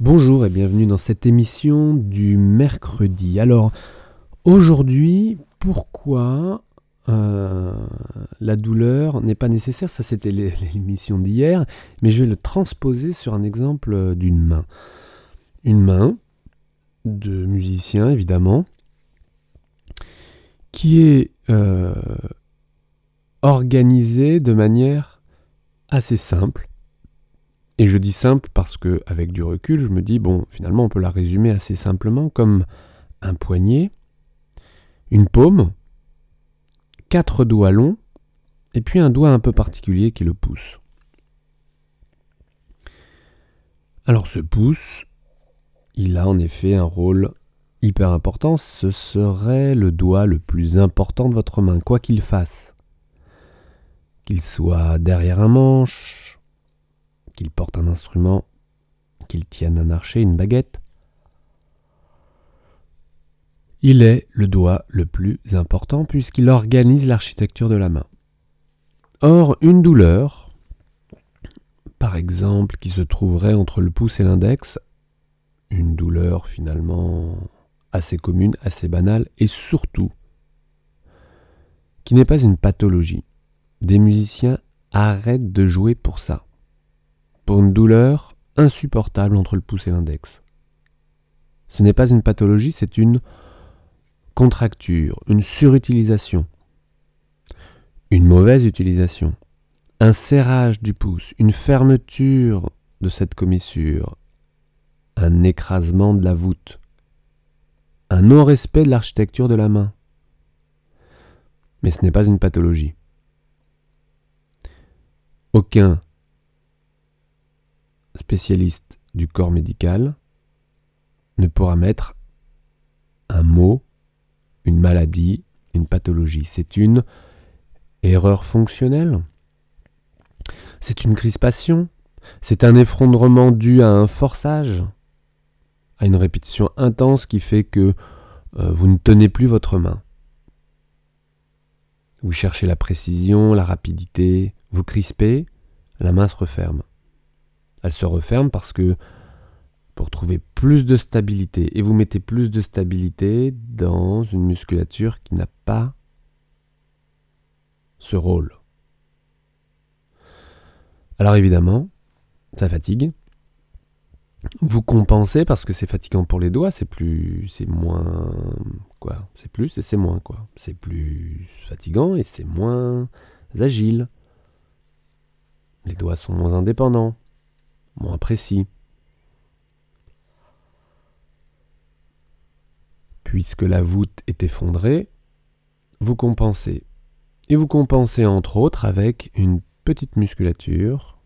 Bonjour et bienvenue dans cette émission du mercredi. Alors aujourd'hui, pourquoi euh, la douleur n'est pas nécessaire? Ça c'était l'émission d'hier, mais je vais le transposer sur un exemple d'une main. Une main de musicien évidemment, qui est euh, organisée de manière assez simple et je dis simple parce que, avec du recul, je me dis, bon, finalement, on peut la résumer assez simplement comme un poignet, une paume, quatre doigts longs, et puis un doigt un peu particulier qui le pouce. Alors ce pouce, il a en effet un rôle hyper important, ce serait le doigt le plus important de votre main, quoi qu'il fasse. Qu'il soit derrière un manche, qu'il porte un instrument, qu'il tienne un archer, une baguette. Il est le doigt le plus important puisqu'il organise l'architecture de la main. Or, une douleur, par exemple, qui se trouverait entre le pouce et l'index, une douleur finalement assez commune, assez banale, et surtout qui n'est pas une pathologie. Des musiciens arrêtent de jouer pour ça pour une douleur insupportable entre le pouce et l'index. Ce n'est pas une pathologie, c'est une contracture, une surutilisation, une mauvaise utilisation, un serrage du pouce, une fermeture de cette commissure, un écrasement de la voûte, un non-respect de l'architecture de la main. Mais ce n'est pas une pathologie. Aucun spécialiste du corps médical ne pourra mettre un mot, une maladie, une pathologie. C'est une erreur fonctionnelle. C'est une crispation. C'est un effondrement dû à un forçage, à une répétition intense qui fait que euh, vous ne tenez plus votre main. Vous cherchez la précision, la rapidité, vous crispez, la main se referme. Elle se referme parce que pour trouver plus de stabilité, et vous mettez plus de stabilité dans une musculature qui n'a pas ce rôle. Alors évidemment, ça fatigue. Vous compensez parce que c'est fatigant pour les doigts, c'est plus, c'est moins, quoi, c'est plus et c'est moins quoi. C'est plus fatigant et c'est moins agile. Les doigts sont moins indépendants moins précis. Puisque la voûte est effondrée, vous compensez. Et vous compensez entre autres avec une petite musculature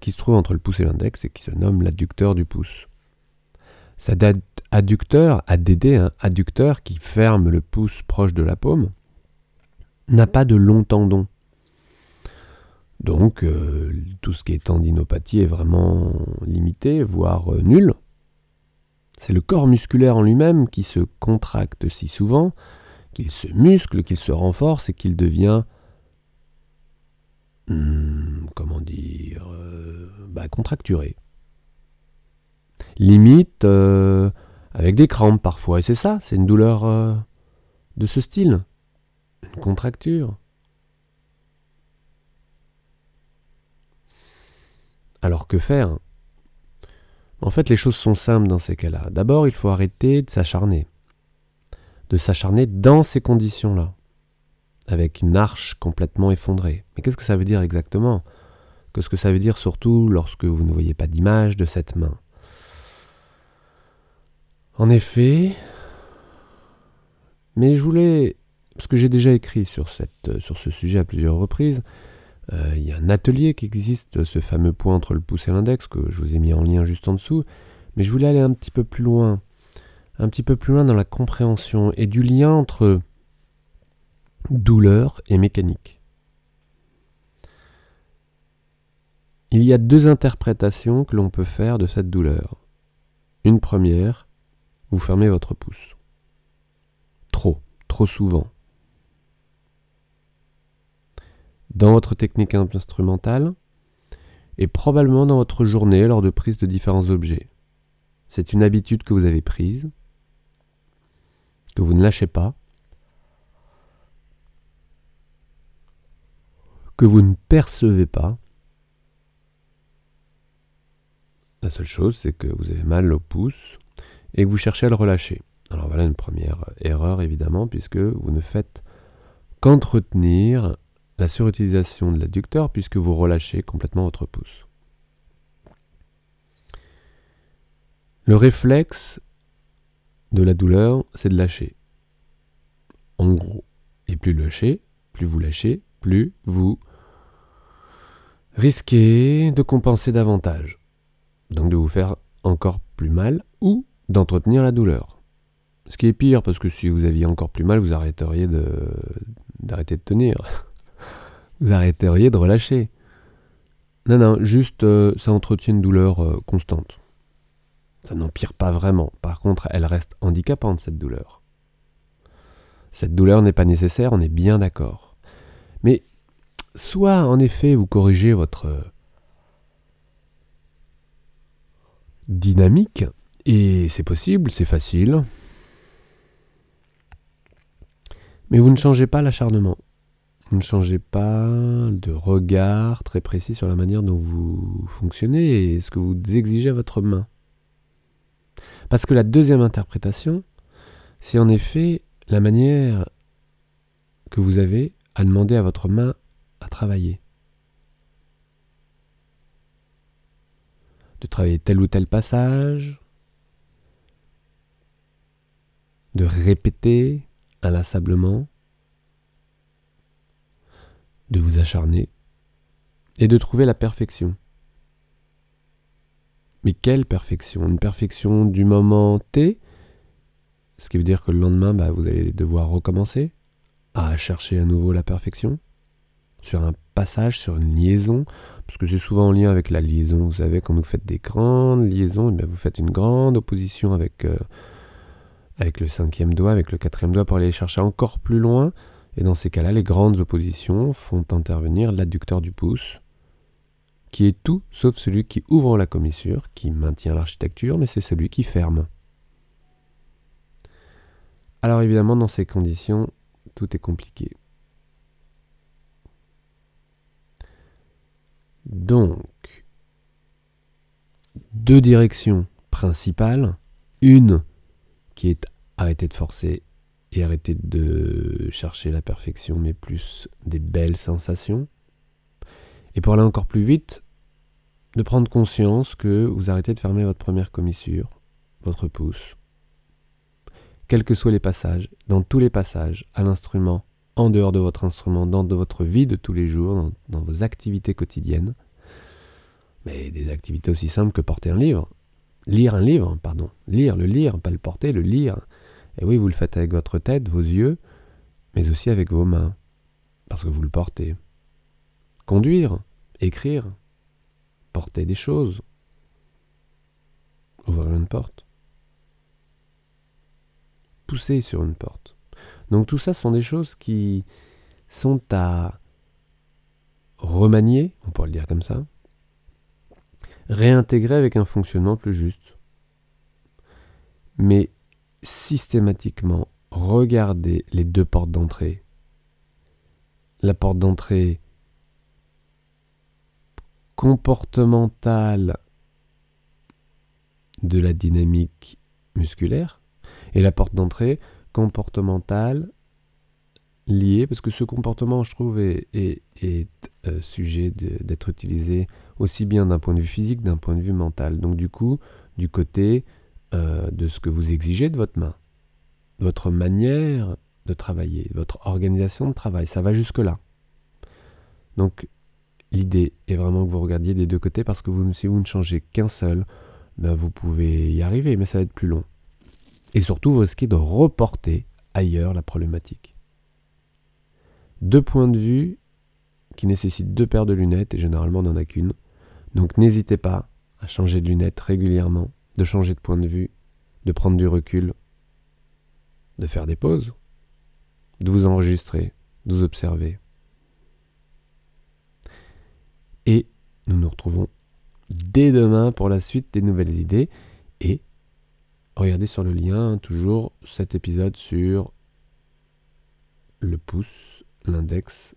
qui se trouve entre le pouce et l'index et qui se nomme l'adducteur du pouce. Cet adducteur, ADD, hein, adducteur qui ferme le pouce proche de la paume, n'a pas de long tendon. Donc euh, tout ce qui est tendinopathie est vraiment limité, voire euh, nul. C'est le corps musculaire en lui-même qui se contracte si souvent, qu'il se muscle, qu'il se renforce et qu'il devient, hmm, comment dire, euh, bah, contracturé. Limite avec des crampes parfois, et c'est ça, c'est une douleur de ce style, une contracture. Alors que faire? En fait, les choses sont simples dans ces cas-là. D'abord, il faut arrêter de s'acharner. De s'acharner dans ces conditions-là. Avec une arche complètement effondrée. Mais qu'est-ce que ça veut dire exactement? Qu'est-ce que ça veut dire surtout lorsque vous ne voyez pas d'image de cette main? En effet, mais je voulais, parce que j'ai déjà écrit sur, sur ce sujet à plusieurs reprises, il y a un atelier qui existe, ce fameux point entre le pouce et l'index, que je vous ai mis en lien juste en dessous. Mais je voulais aller un petit peu plus loin, un petit peu plus loin dans la compréhension et du lien entre douleur et mécanique. Il y a deux interprétations que l'on peut faire de cette douleur. Une première, vous fermez votre pouce. Trop, trop souvent. Dans votre technique instrumentale et probablement dans votre journée lors de prise de différents objets. C'est une habitude que vous avez prise, que vous ne lâchez pas, que vous ne percevez pas. La seule chose, c'est que vous avez mal au pouce et que vous cherchez à le relâcher. Alors voilà une première erreur évidemment, puisque vous ne faites qu'entretenir la surutilisation de l'adducteur puisque vous relâchez complètement votre pouce. Le réflexe de la douleur, c'est de lâcher. En gros. Et plus lâchez, plus vous lâchez, plus vous risquez de compenser davantage. Donc de vous faire encore plus mal ou d'entretenir la douleur. Ce qui est pire, parce que si vous aviez encore plus mal, vous arrêteriez de, d'arrêter de tenir. Vous arrêteriez de relâcher. Non, non, juste euh, ça entretient une douleur euh, constante. Ça n'empire pas vraiment. Par contre, elle reste handicapante, cette douleur. Cette douleur n'est pas nécessaire, on est bien d'accord. Mais soit, en effet, vous corrigez votre dynamique, et c'est possible, c'est facile, mais vous ne changez pas l'acharnement. Ne changez pas de regard très précis sur la manière dont vous fonctionnez et ce que vous exigez à votre main. Parce que la deuxième interprétation, c'est en effet la manière que vous avez à demander à votre main à travailler. De travailler tel ou tel passage, de répéter inlassablement, de vous acharner et de trouver la perfection. Mais quelle perfection? Une perfection du moment T, ce qui veut dire que le lendemain, bah, vous allez devoir recommencer à chercher à nouveau la perfection sur un passage, sur une liaison, parce que c'est souvent en lien avec la liaison. Vous savez, quand vous faites des grandes liaisons, eh vous faites une grande opposition euh, avec le cinquième doigt, avec le quatrième doigt pour aller chercher encore plus loin. Et dans ces cas-là, les grandes oppositions font intervenir l'adducteur du pouce, qui est tout sauf celui qui ouvre la commissure, qui maintient l'architecture, mais c'est celui qui ferme. Alors évidemment, dans ces conditions, tout est compliqué. Donc, deux directions principales. Une qui est arrêter de forcer et arrêter de chercher la perfection, mais plus des belles sensations. Et pour aller encore plus vite, de prendre conscience que vous arrêtez de fermer votre première commissure, votre pouce, quels que soient les passages, dans tous les passages, à l'instrument, en dehors de votre instrument, dans de votre vie de tous les jours, dans, dans vos activités quotidiennes, mais des activités aussi simples que porter un livre, lire un livre, pardon, lire, le lire, pas le porter, le lire, et oui, vous le faites avec votre tête, vos yeux, mais aussi avec vos mains, parce que vous le portez. Conduire, écrire, porter des choses, ouvrir une porte, pousser sur une porte. Donc tout ça sont des choses qui sont à remanier, on pourrait le dire comme ça, réintégrer avec un fonctionnement plus juste. Mais systématiquement regarder les deux portes d'entrée. La porte d'entrée comportementale de la dynamique musculaire et la porte d'entrée comportementale liée, parce que ce comportement, je trouve, est, euh, sujet d'être utilisé aussi bien d'un point de vue physique, d'un point de vue mental. Donc du coup, du côté euh, de ce que vous exigez de votre main, votre manière de travailler, votre organisation de travail. Ça va jusque-là. Donc, l'idée est vraiment que vous regardiez des deux côtés parce que si vous ne changez qu'un seul, ben vous pouvez y arriver, mais ça va être plus long. Et surtout, vous risquez de reporter ailleurs la problématique. Deux points de vue qui nécessitent deux paires de lunettes et généralement on n'en a qu'une. Donc n'hésitez pas à changer de lunettes régulièrement de changer de point de vue, de prendre du recul, de faire des pauses, de vous enregistrer, de vous observer. Et nous nous retrouvons dès demain pour la suite des nouvelles idées et regardez sur le lien toujours cet épisode sur le pouce, l'index,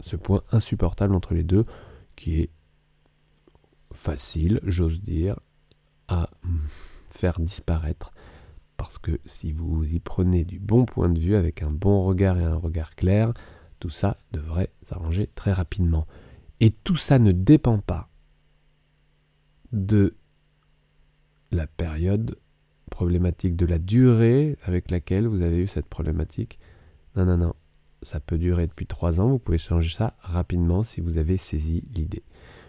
ce point insupportable entre les deux qui est facile, j'ose dire, à faire disparaître. Parce que si vous y prenez du bon point de vue, avec un bon regard et un regard clair, tout ça devrait s'arranger très rapidement. Et tout ça ne dépend pas de la période problématique, de la durée avec laquelle vous avez eu cette problématique. Non, non, non. Ça peut durer depuis trois ans. Vous pouvez changer ça rapidement si vous avez saisi l'idée.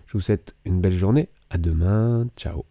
Je vous souhaite une belle journée. À demain. Ciao.